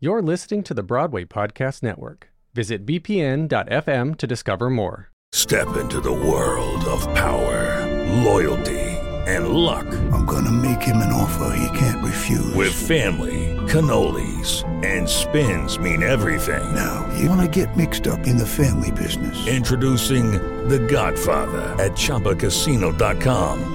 You're listening to the Broadway Podcast Network. Visit bpn.fm to discover more. Step into the world of power, loyalty, and luck. I'm gonna make him an offer he can't refuse. With family, cannolis, and spins mean everything. Now, you wanna get mixed up in the family business. Introducing The Godfather at ChumbaCasino.com.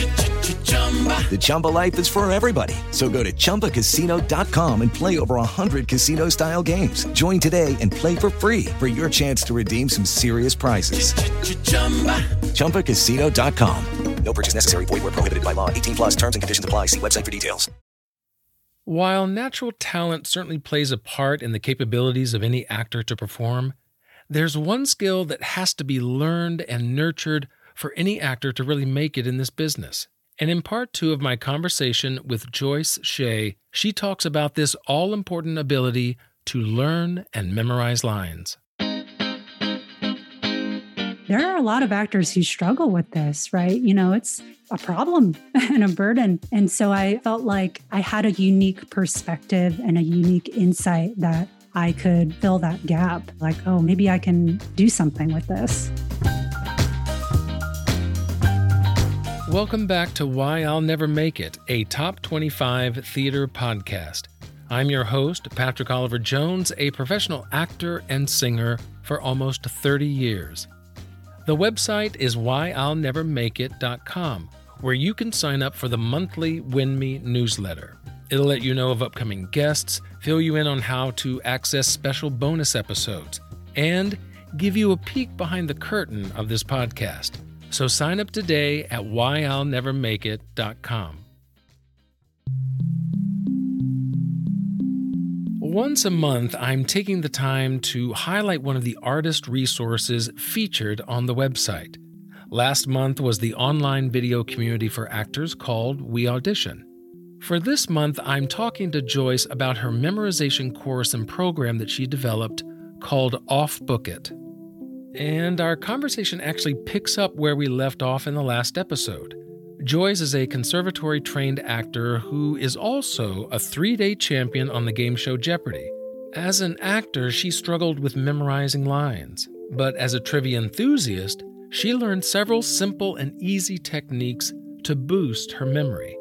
The Chumba life is for everybody. So go to ChumbaCasino.com and play over 100 casino style games. Join today and play for free for your chance to redeem some serious prizes. ChumbaCasino.com. No purchase necessary. Void where prohibited by law. 18 plus terms and conditions apply. See website for details. While natural talent certainly plays a part in the capabilities of any actor to perform, there's one skill that has to be learned and nurtured for any actor to really make it in this business. And in part two of my conversation with Joyce Hshieh, she talks about this all important ability to learn and memorize lines. There are a lot of actors who struggle with this, right? You know, it's a problem and a burden. And so I felt like I had a unique perspective and a unique insight that I could fill that gap. Like, oh, maybe I can do something with this. Welcome back to Why I'll Never Make It, a top 25 theater podcast. I'm your host, Patrick Oliver Jones, a professional actor and singer for almost 30 years. The website is whyillnevermakeit.com, where you can sign up for the monthly WINMI newsletter. It'll let you know of upcoming guests, fill you in on how to access special bonus episodes, and give you a peek behind the curtain of this podcast. So sign up today at whyillnevermakeit.com. Once a month, I'm taking the time to highlight one of the artist resources featured on the website. Last month was the online video community for actors called We Audition. For this month, I'm talking to Joyce about her memorization course and program that she developed called Off Book It. And our conversation actually picks up where we left off in the last episode. Joyce is a conservatory trained actor who is also a three day champion on the game show Jeopardy! As an actor, she struggled with memorizing lines, but as a trivia enthusiast, she learned several simple and easy techniques to boost her memory.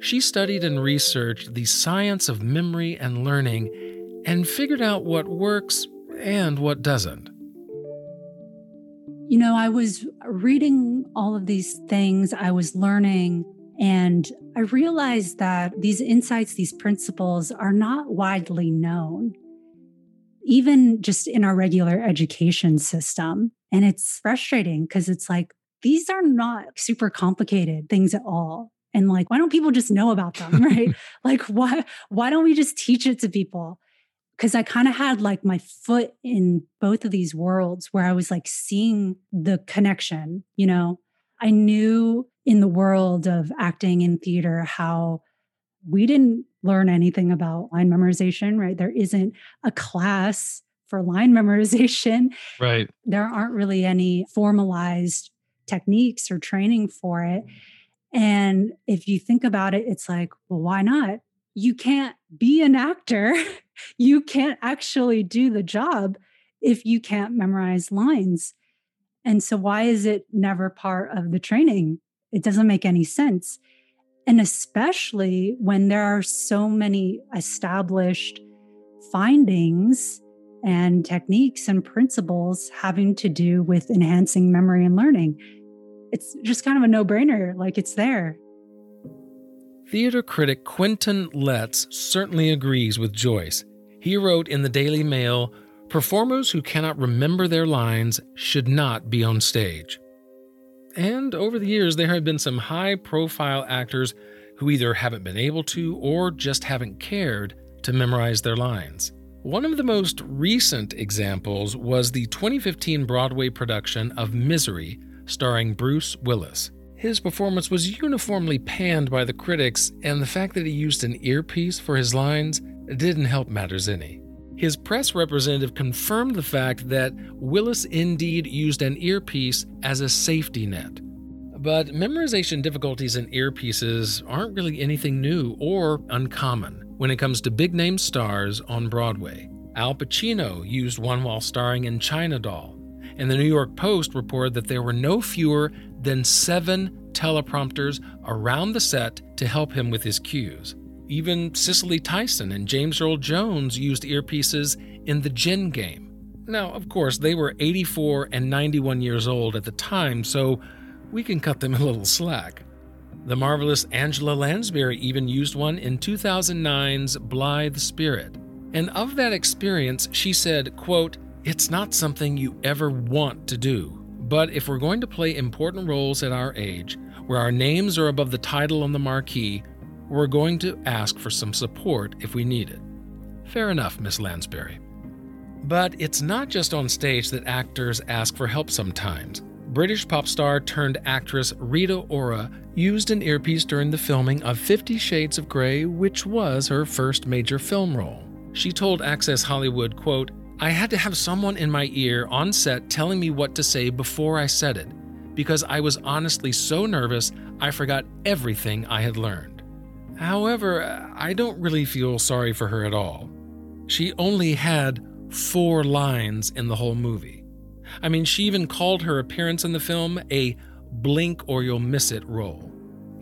She studied and researched the science of memory and learning and figured out what works and what doesn't. You know, I was reading all of these things, I was learning, and I realized that these insights, these principles are not widely known, even just in our regular education system. And it's frustrating because it's like, these are not super complicated things at all. And like, why don't people just know about them? Right. like, why, why don't we just teach it to people? Because I kind of had like my foot in both of these worlds where I was like seeing the connection, you know. I knew in the world of acting in theater how we didn't learn anything about line memorization, right? There isn't a class for line memorization. Right. There aren't really any formalized techniques or training for it. Mm. And if you think about it, it's like, well, why not? You can't be an actor you can't actually do the job if you can't memorize lines. And so, why is it never part of the training? It doesn't make any sense. And especially when there are so many established findings and techniques and principles having to do with enhancing memory and learning. It's just kind of a no brainer, like it's there. Theater critic Quentin Letts certainly agrees with Joyce. He wrote in the Daily Mail Performers who cannot remember their lines should not be on stage. And over the years, there have been some high profile actors who either haven't been able to or just haven't cared to memorize their lines. One of the most recent examples was the 2015 Broadway production of Misery, starring Bruce Willis. His performance was uniformly panned by the critics, and the fact that he used an earpiece for his lines didn't help matters any. His press representative confirmed the fact that Willis indeed used an earpiece as a safety net. But memorization difficulties in earpieces aren't really anything new or uncommon when it comes to big name stars on Broadway. Al Pacino used one while starring in China Doll, and the New York Post reported that there were no fewer than seven teleprompters around the set to help him with his cues. Even Cicely Tyson and James Earl Jones used earpieces in the Gin game. Now, of course, they were 84 and 91 years old at the time, so we can cut them a little slack. The marvelous Angela Lansbury even used one in 2009's Blithe Spirit. And of that experience, she said, quote, It's not something you ever want to do, but if we're going to play important roles at our age, where our names are above the title on the marquee, we're going to ask for some support if we need it. Fair enough, Miss Lansbury. But it's not just on stage that actors ask for help sometimes. British pop star turned actress Rita Ora used an earpiece during the filming of Fifty Shades of Grey, which was her first major film role. She told Access Hollywood, quote, I had to have someone in my ear on set telling me what to say before I said it, because I was honestly so nervous I forgot everything I had learned. However, I don't really feel sorry for her at all. She only had four lines in the whole movie. I mean, she even called her appearance in the film a blink or you'll miss it role.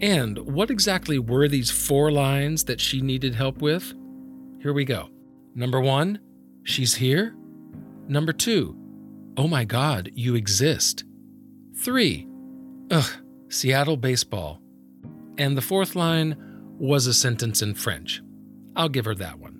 And what exactly were these four lines that she needed help with? Here we go. Number one, she's here. Number two, oh my God, you exist. Three, ugh, Seattle baseball. And the fourth line was a sentence in French. I'll give her that one.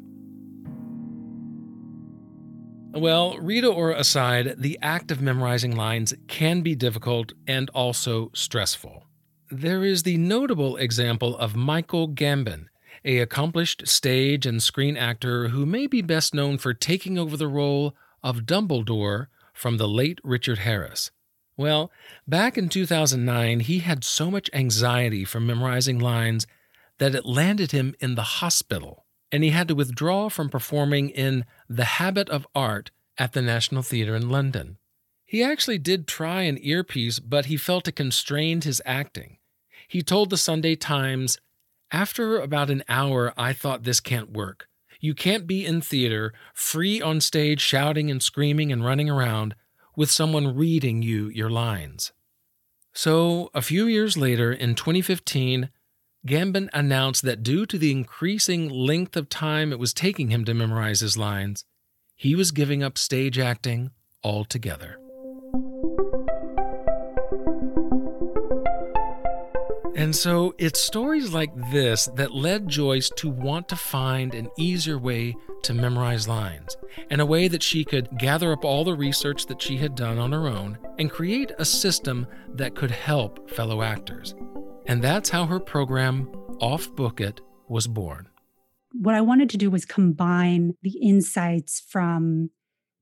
Well, Rita Ora aside, the act of memorizing lines can be difficult and also stressful. There is the notable example of Michael Gambon, a accomplished stage and screen actor who may be best known for taking over the role of Dumbledore from the late Richard Harris. Well, back in 2009, he had so much anxiety from memorizing lines that it landed him in the hospital and he had to withdraw from performing in The Habit of Art at the National Theatre in London. He actually did try an earpiece, but he felt it constrained his acting. He told the Sunday Times, After about an hour, I thought this can't work. You can't be in theater, free on stage, shouting and screaming and running around, with someone reading you your lines. So, a few years later, in 2015, Gambon announced that due to the increasing length of time it was taking him to memorize his lines, he was giving up stage acting altogether. And so it's stories like this that led Joyce to want to find an easier way to memorize lines, and a way that she could gather up all the research that she had done on her own and create a system that could help fellow actors. And that's how her program, Off Book It, was born. What I wanted to do was combine the insights from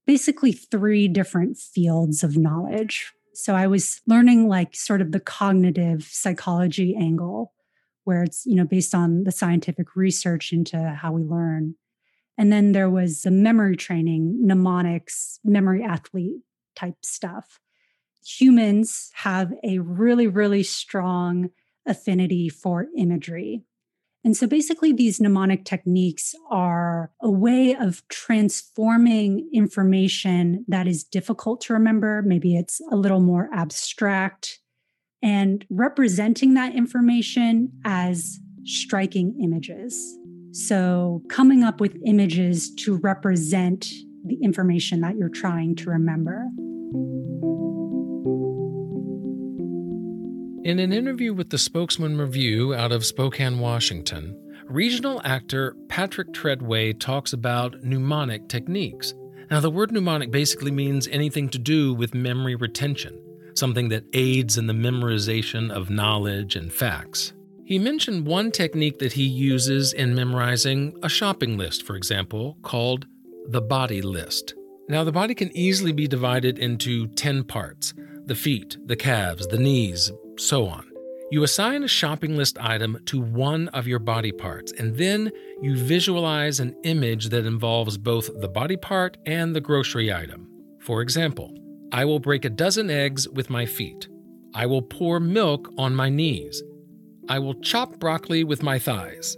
basically three different fields of knowledge. So I was learning like sort of the cognitive psychology angle where it's, you know, based on the scientific research into how we learn. And then there was the memory training, mnemonics, memory athlete type stuff. Humans have a really, really strong affinity for imagery. And so basically, these mnemonic techniques are a way of transforming information that is difficult to remember. Maybe it's a little more abstract and representing that information as striking images. So, coming up with images to represent the information that you're trying to remember. In an interview with the Spokesman Review out of Spokane, Washington, regional actor Patrick Treadway talks about mnemonic techniques. Now, the word mnemonic basically means anything to do with memory retention, something that aids in the memorization of knowledge and facts. He mentioned one technique that he uses in memorizing a shopping list, for example, called the body list. Now, the body can easily be divided into 10 parts the feet, the calves, the knees, so on. You assign a shopping list item to one of your body parts, and then you visualize an image that involves both the body part and the grocery item. For example, I will break a dozen eggs with my feet. I will pour milk on my knees. I will chop broccoli with my thighs.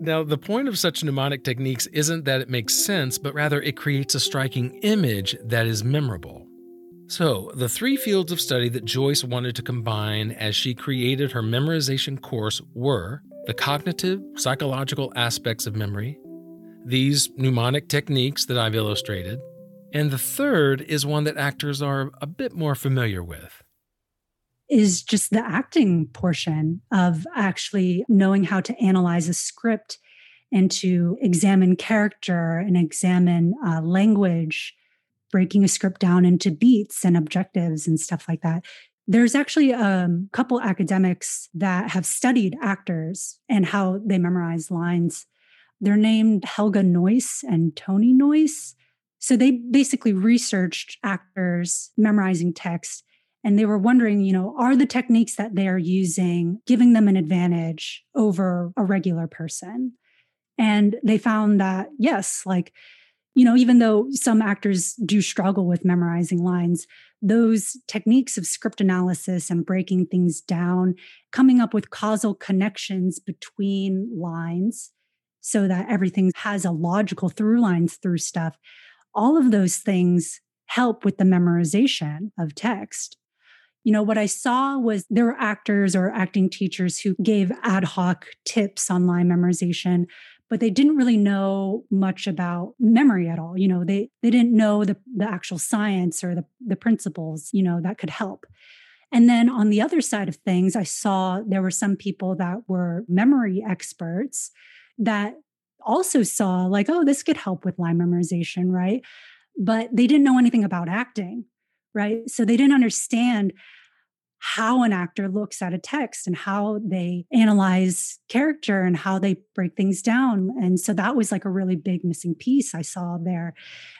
Now, the point of such mnemonic techniques isn't that it makes sense, but rather it creates a striking image that is memorable. So, the three fields of study that Joyce wanted to combine as she created her memorization course were the cognitive, psychological aspects of memory, these mnemonic techniques that I've illustrated, and the third is one that actors are a bit more familiar with. Is just the acting portion of actually knowing how to analyze a script and to examine character and examine uh, language breaking a script down into beats and objectives and stuff like that. There's actually a couple academics that have studied actors and how they memorize lines. They're named Helga Noice and Tony Noice. So they basically researched actors memorizing text and they were wondering, you know, are the techniques that they're using giving them an advantage over a regular person? And they found that yes, like you know, even though some actors do struggle with memorizing lines, those techniques of script analysis and breaking things down, coming up with causal connections between lines so that everything has a logical through lines through stuff, all of those things help with the memorization of text. You know, what I saw was there were actors or acting teachers who gave ad hoc tips on line memorization but they didn't really know much about memory at all. You know, they they didn't know the the actual science or the the principles, you know, that could help. And then on the other side of things, I saw there were some people that were memory experts that also saw like, oh, this could help with line memorization, right? But they didn't know anything about acting, right? So they didn't understand how an actor looks at a text and how they analyze character and how they break things down. And so that was like a really big missing piece I saw there.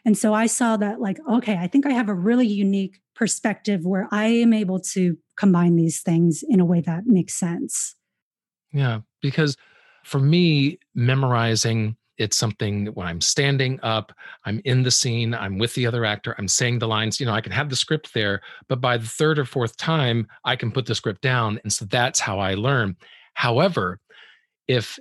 And so I saw that, like, okay, I think I have a really unique perspective where I am able to combine these things in a way that makes sense. Yeah. Because for me, memorizing it's something when I'm standing up, I'm in the scene, I'm with the other actor, I'm saying the lines, you know, I can have the script there, but by the third or fourth time, I can put the script down. And so that's how I learn. However, if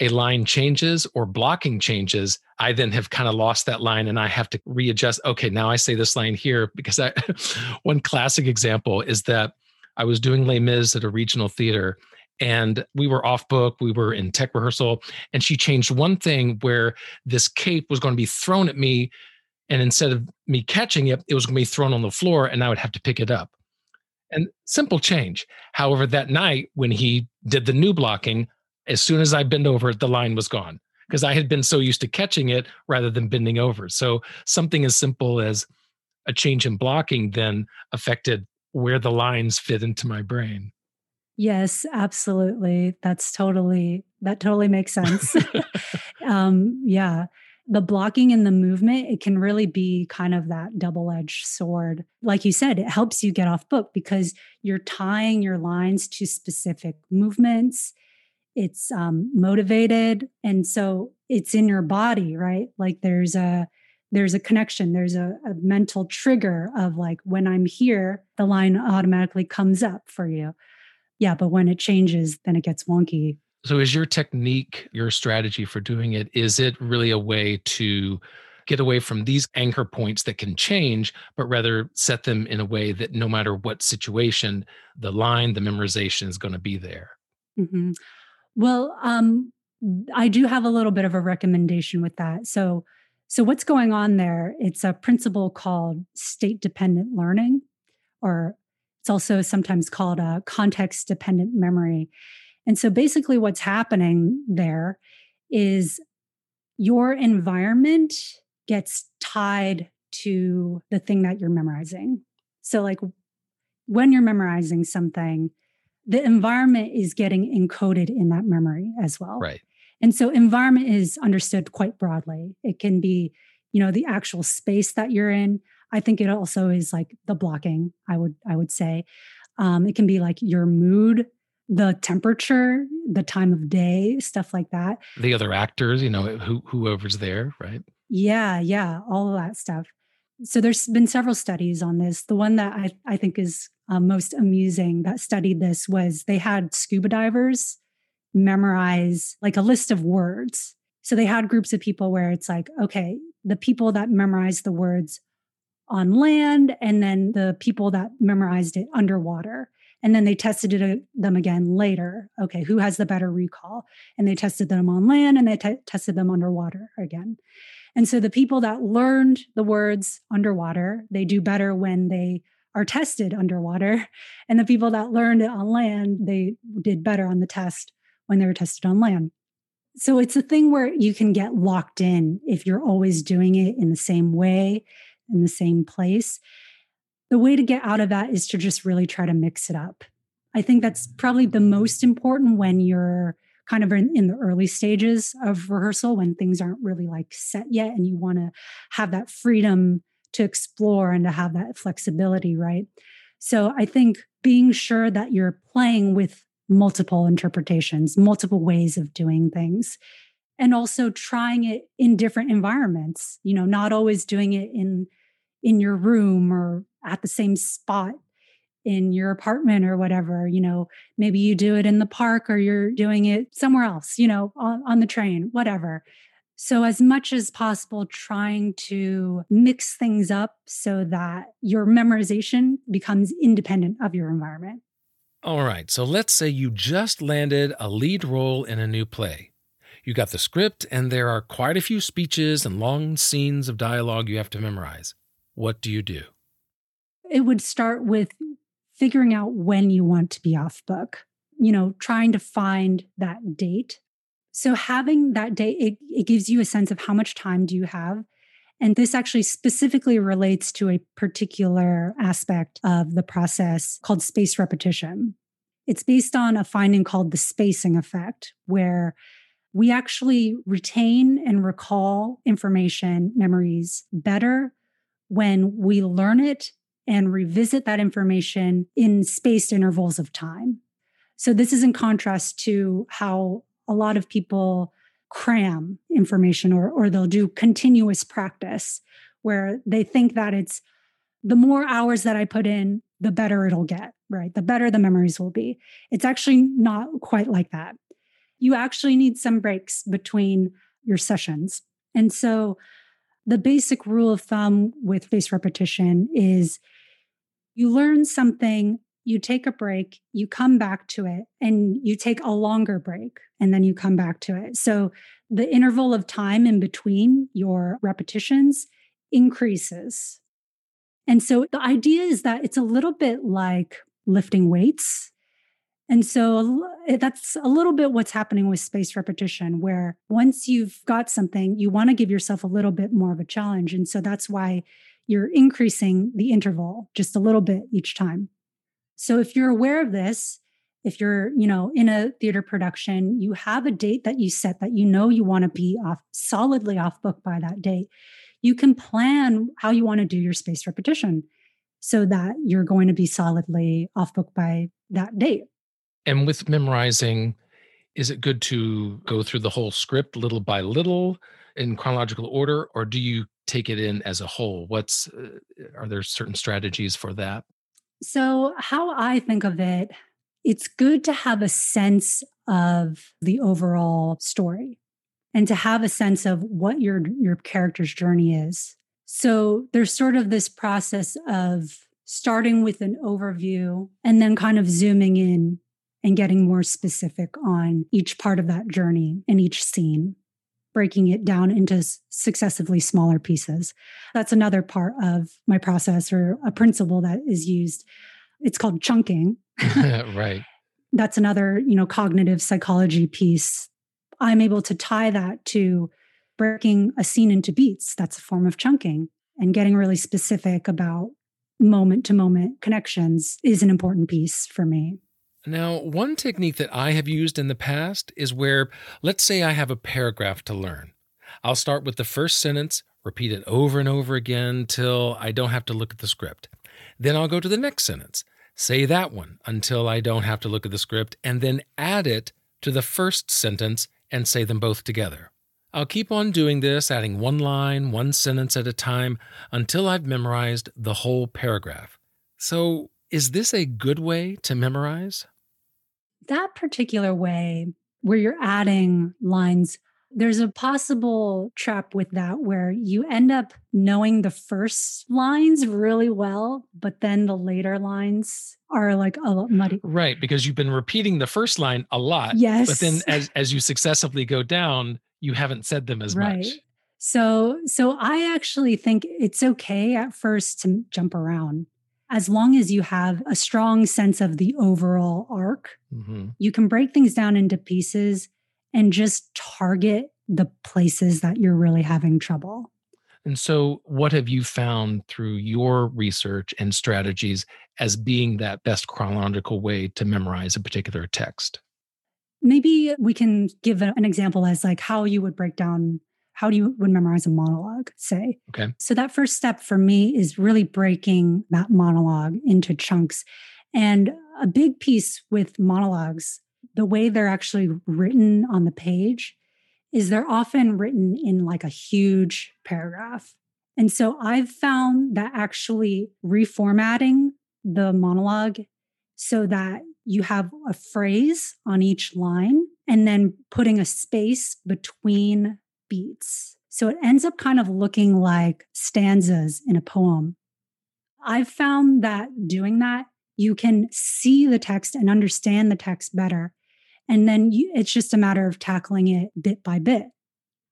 a line changes or blocking changes, I then have kind of lost that line and I have to readjust. Okay, now I say this line here because I, one classic example is that I was doing Les Mis at a regional theater and we were off book we were in tech rehearsal and she changed one thing where this cape was going to be thrown at me and instead of me catching it it was going to be thrown on the floor and i would have to pick it up. And simple change. However that night when he did the new blocking as soon as i bent over the line was gone because i had been so used to catching it rather than bending over. So something as simple as a change in blocking then affected where the lines fit into my brain Yes, absolutely. That's totally that totally makes sense. um, yeah. The blocking and the movement, it can really be kind of that double-edged sword. Like you said, it helps you get off book because you're tying your lines to specific movements. It's um, motivated. And so it's in your body, right? Like there's a there's a connection there's a, a, mental trigger of like when i'm here the line automatically comes up for you yeah, but when it changes, then it gets wonky. So is your technique, your strategy for doing it, is it really a way to get away from these anchor points that can change, but rather set them in a way that no matter what situation, the line, the memorization is going to be there? Mm-hmm. Well, um, I do have a little bit of a recommendation with that. So, so what's going on there? It's a principle called state dependent learning, or it's also sometimes called a context dependent memory. And so basically, what's happening there is your environment gets tied to the thing that you're memorizing. So, like when you're memorizing something, the environment is getting encoded in that memory as well. Right. And so, environment is understood quite broadly. It can be you know, the actual space that you're in. I think it also is like the blocking, I would I would say. Um, it can be like your mood, the temperature, the time of day, stuff like that. The other actors, you know, who whoever's there, right? Yeah, yeah, all of that stuff. So there's been several studies on this. The one that I, I think is uh, most amusing that studied this was they had scuba divers memorize like a list of words. So they had groups of people where it's like, okay, the people that memorized the words on land and then the people that memorized it underwater. And then they tested it, uh, them again later. Okay, who has the better recall? And they tested them on land and they t- tested them underwater again. And so the people that learned the words underwater, they do better when they are tested underwater. And the people that learned it on land, they did better on the test when they were tested on land. So it's a thing where you can get locked in if you're always doing it in the same way, in the same place. The way to get out of that is to just really try to mix it up. I think that's probably the most important when you're kind of in, in the early stages of rehearsal when things aren't really like set yet and you want to have that freedom to explore and to have that flexibility, right? So I think being sure that you're playing with multiple interpretations, multiple ways of doing things, and also trying it in different environments, you know, not always doing it in in your room or at the same spot in your apartment or whatever you know. Maybe you do it in the park or you're doing it somewhere else you know on, on the train whatever. So as much as possible trying to mix things up so that your memorization becomes independent of your environment. All right, so let's say you just landed a lead role in a new play. You got the script, and there are quite a few speeches and long scenes of dialogue you have to memorize. What do you do? It would start with figuring out when you want to be off book, you know, trying to find that date. So having that date, it, it gives you a sense of how much time do you have and this actually specifically relates to a particular aspect of the process called space repetition. It's based on a finding called the spacing effect, where we actually retain and recall information, memories better when we learn it and revisit that information in spaced intervals of time. So, this is in contrast to how a lot of people cram information or, or they'll do continuous practice where they think that it's the more hours that I put in, the better it'll get, right? The better the memories will be. It's actually not quite like that. You actually need some breaks between your sessions. And so the basic rule of thumb with space repetition is you learn something, you take a break, you come back to it, and you take a longer break, and then you come back to it. So the interval of time in between your repetitions increases. And so the idea is that it's a little bit like lifting weights. And so eh, that's a little bit what's happening with spaced repetition, where once you've got something, you want to give yourself a little bit more of a challenge. And so that's why you're increasing the interval just a little bit each time. So if you're aware of this, if you're you know in a theater production you have a date that you set that you know you want to be off solidly off book by that date you can plan how you want to do your spaced repetition so that you're going to be solidly off book by that date and with memorizing is it good to go through the whole script little by little in chronological order or do you take it in as a whole what's uh, are there certain strategies for that so how i think of it it's good to have a sense of the overall story and to have a sense of what your your character's journey is. So there's sort of this process of starting with an overview and then kind of zooming in and getting more specific on each part of that journey and each scene, breaking it down into successively smaller pieces. That's another part of my process or a principle that is used. It's called chunking. right. That's another, you know, cognitive psychology piece. I'm able to tie that to breaking a scene into beats. That's a form of chunking and getting really specific about moment to moment connections is an important piece for me. Now, one technique that I have used in the past is where, let's say I have a paragraph to learn. I'll start with the first sentence, repeat it over and over again till I don't have to look at the script. Then I'll go to the next sentence, say that one until I don't have to look at the script, and then add it to the first sentence and say them both together. I'll keep on doing this, adding one line, one sentence at a time, until I've memorized the whole paragraph. So, is this a good way to memorize? That particular way, where you're adding lines, there's a possible trap with that where you end up knowing the first lines really well, but then the later lines are like a lot muddy. Right, because you've been repeating the first line a lot. Yes. But then as as you successively go down, you haven't said them as right. much. So so I actually think it's okay at first to jump around. As long as you have a strong sense of the overall arc, Mm-hmm. you can break things down into pieces and just target the places that you're really having trouble. And so, what have you found through your research and strategies as being that best chronological way to memorize a particular text? Maybe we can give an example as like how you would break down how do you would memorize a monologue, say. Okay. So that first step for me is really breaking that monologue into chunks. And a big piece with monologues, the way they're actually written on the page is they're often written in like a huge paragraph. And so I've found that actually reformatting the monologue so that you have a phrase on each line and then putting a space between beats. So it ends up kind of looking like stanzas in a poem. I've found that doing that, you can see the text and understand the text better. And then you, it's just a matter of tackling it bit by bit.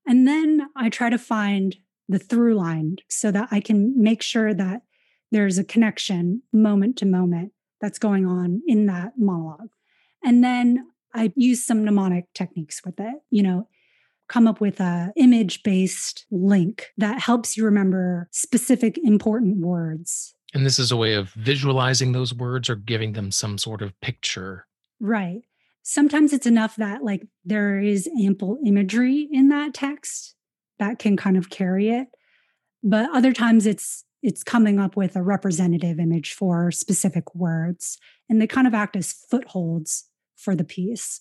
And then I try to find the through line so that I can make sure that there's a connection moment to moment that's going on in that monologue. And then I use some mnemonic techniques with it, you know, come up with a image based link that helps you remember specific important words. And this is a way of visualizing those words or giving them some sort of picture. Right. Sometimes it's enough that like there is ample imagery in that text that can kind of carry it. But other times it's it's coming up with a representative image for specific words and they kind of act as footholds for the piece.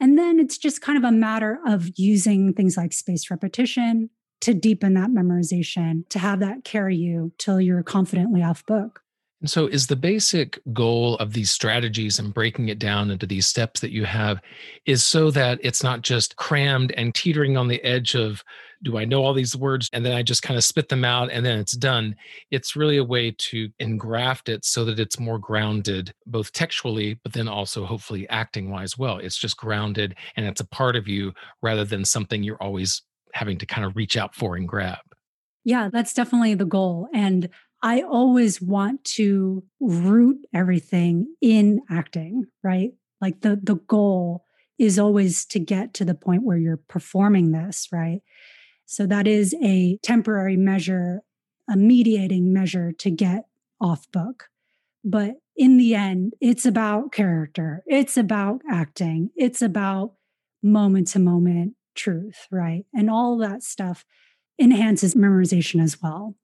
And then it's just kind of a matter of using things like spaced repetition to deepen that memorization, to have that carry you till you're confidently off book. And so, is the basic goal of these strategies and breaking it down into these steps that you have is so that it's not just crammed and teetering on the edge of, do I know all these words? And then I just kind of spit them out and then it's done. It's really a way to engraft it so that it's more grounded, both textually, but then also hopefully acting wise well. It's just grounded and it's a part of you rather than something you're always having to kind of reach out for and grab. Yeah, that's definitely the goal. And I always want to root everything in acting, right? Like the the goal is always to get to the point where you're performing this, right? So that is a temporary measure, a mediating measure to get off book. But in the end, it's about character. It's about acting. It's about moment to moment truth, right? And all that stuff enhances memorization as well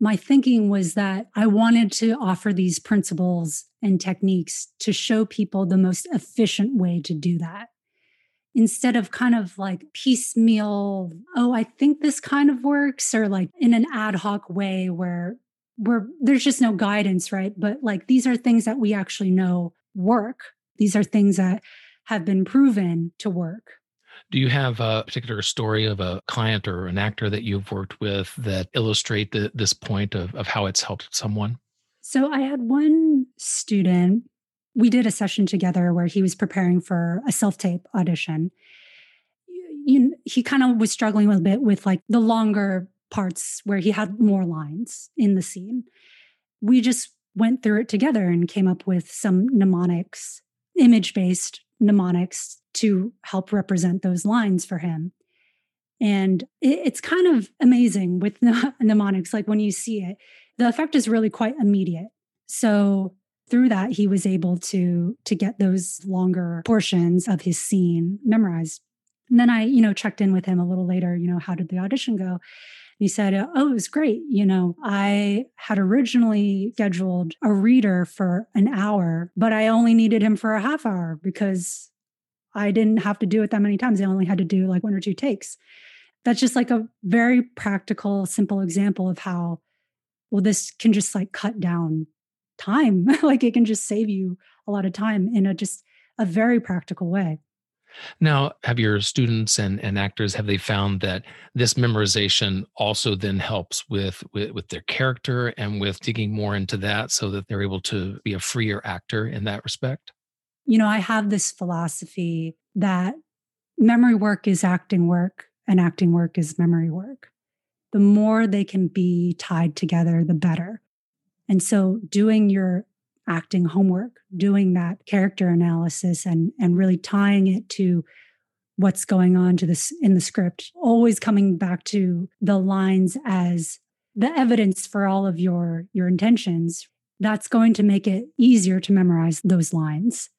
my thinking was that I wanted to offer these principles and techniques to show people the most efficient way to do that. Instead of kind of like piecemeal, oh, I think this kind of works, or like in an ad hoc way where where there's just no guidance, right? But like these are things that we actually know work. These are things that have been proven to work. Do you have a particular story of a client or an actor that you've worked with that illustrate the, this point of, of how it's helped someone? So I had one student, we did a session together where he was preparing for a self tape audition. You he kind of was struggling a bit with like the longer parts where he had more lines in the scene. We just went through it together and came up with some mnemonics, image based mnemonics to help represent those lines for him. And it, it's kind of amazing with mnemonics, like when you see it, the effect is really quite immediate. So through that, he was able to to get those longer portions of his scene memorized. And then I, you know, checked in with him a little later, you know, how did the audition go? He said, Oh, it was great. You know, I had originally scheduled a reader for an hour, but I only needed him for a half hour because I didn't have to do it that many times. I only had to do like one or two takes. That's just like a very practical, simple example of how, well, this can just like cut down time. like it can just save you a lot of time in a just a very practical way. Now, have your students and, and actors have they found that this memorization also then helps with, with with their character and with digging more into that so that they're able to be a freer actor in that respect? You know, I have this philosophy that memory work is acting work and acting work is memory work. The more they can be tied together, the better. And so doing your acting homework, doing that character analysis and and really tying it to what's going on to this in the script, always coming back to the lines as the evidence for all of your your intentions, that's going to make it easier to memorize those lines.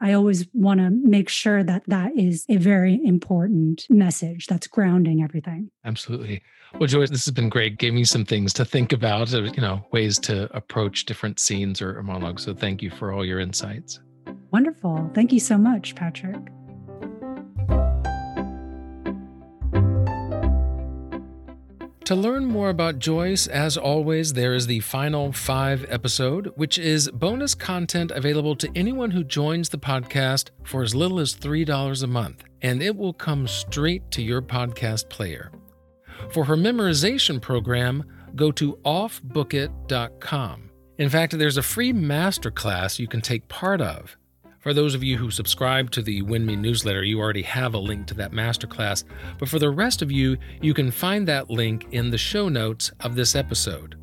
I always want to make sure that that is a very important message that's grounding everything. Absolutely. Well, Joyce, this has been great. Gave me some things to think about, uh, you know, ways to approach different scenes or, monologues. So thank you for all your insights. Wonderful. Thank you so much, Patrick. To learn more about Joyce, as always, there is the final five episode, which is bonus content available to anyone who joins the podcast for as little as $3 a month, and it will come straight to your podcast player. For her memorization program, go to offbookit.com. In fact, there's a free masterclass you can take part of. For those of you who subscribe to the WINMI newsletter, you already have a link to that masterclass. But for the rest of you, you can find that link in the show notes of this episode.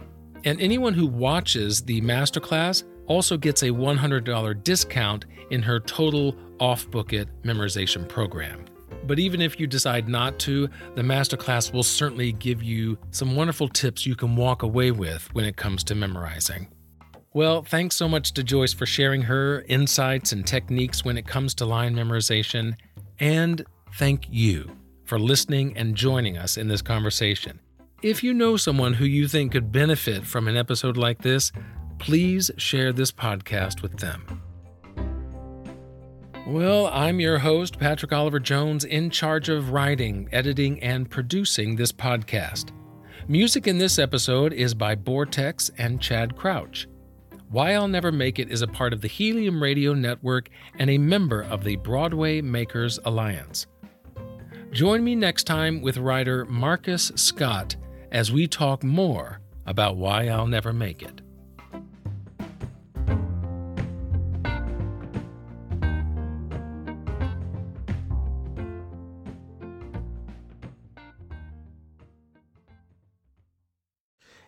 And anyone who watches the masterclass also gets a $100 discount in her total off book it memorization program. But even if you decide not to, the masterclass will certainly give you some wonderful tips you can walk away with when it comes to memorizing. Well, thanks so much to Joyce for sharing her insights and techniques when it comes to line memorization. And thank you for listening and joining us in this conversation. If you know someone who you think could benefit from an episode like this, please share this podcast with them. Well, I'm your host, Patrick Oliver Jones, in charge of writing, editing, and producing this podcast. Music in this episode is by Bortex and Chad Crouch. Why I'll Never Make It is a part of the Helium Radio Network and a member of the Broadway Makers Alliance. Join me next time with writer Marcus Scott as we talk more about why I'll never make it.